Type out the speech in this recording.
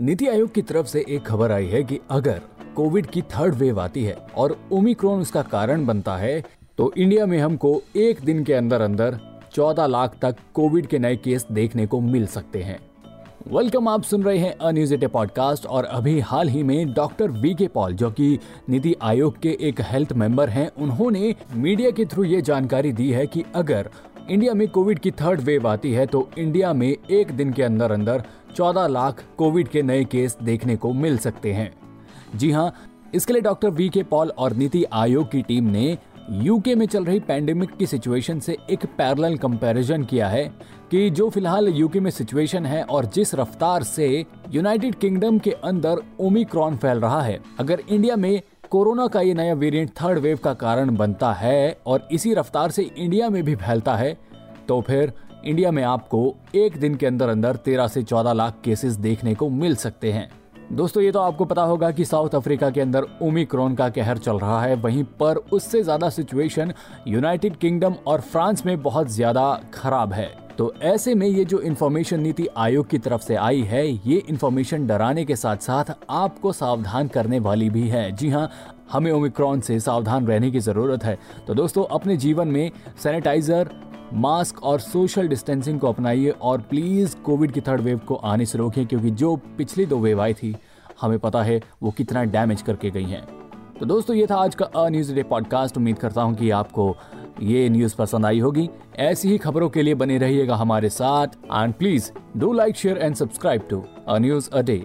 नीति आयोग की तरफ़ से एक खबर आई है कि अगर कोविड की थर्ड वेव आती है और ओमिक्रॉन उसका कारण बनता है तो इंडिया में हमको एक दिन के अंदर अंदर 14 लाख तक कोविड के नए केस देखने को मिल सकते हैं। वेलकम, आप सुन रहे हैं अ एटे पॉडकास्ट और अभी हाल ही में डॉक्टर वी के पॉल, जो कि नीति आयोग के एक हेल्थ मेंबर हैं, उन्होंने मीडिया के थ्रू ये जानकारी दी है कि अगर इंडिया में कोविड की थर्ड वेव आती है तो इंडिया में एक दिन के अंदर अंदर 14 लाख कोविड के नए केस देखने को मिल सकते हैं। जी हाँ इसके लिए डॉक्टर वी के पॉल और नीति आयोग की टीम ने यूके में चल रही पैंडेमिक की सिचुएशन से एक पैरेलल कंपैरिजन किया है कि जो फ़िलहाल यूके में सिचुएशन है और जिस रफ्तार से यूनाइटेड किंगडम के अंदर ओमिक्रॉन फैल रहा है, अगर इंडिया में कोरोना का ये नया वेरिएंट थर्ड वेव का कारण बनता है और इसी रफ्तार से इंडिया में भी फैलता है तो फिर इंडिया में आपको एक दिन के अंदर अंदर 13 से 14 लाख केसेस देखने को मिल सकते हैं। दोस्तों, ये तो आपको पता होगा कि साउथ अफ्रीका के अंदर ओमिक्रॉन का कहर चल रहा है। वहीं पर उससे ज़्यादा सिचुएशन यूनाइटेड किंगडम और फ्रांस में बहुत ज़्यादा खराब है। तो ऐसे में ये जो इन्फॉर्मेशन नीति आयोग की तरफ़ से आई है, ये इन्फॉर्मेशन डराने के साथ साथ आपको सावधान करने वाली भी है। जी हाँ हमें ओमिक्रॉन से सावधान रहने की ज़रूरत है। तो दोस्तों, अपने जीवन में सैनिटाइजर मास्क और सोशल डिस्टेंसिंग को अपनाइए और प्लीज़ कोविड की थर्ड वेव को आने से रोकें, क्योंकि जो पिछली दो वेव आई थी, हमें पता है वो कितना डैमेज करके गई हैं। तो दोस्तों, ये था आज का अ न्यूज़ डे पॉडकास्ट उम्मीद करता हूँ कि आपको ये न्यूज़ पसंद आई होगी। ऐसी ही खबरों के लिए बने रहिएगा हमारे साथ। And please do like share and subscribe to a news a day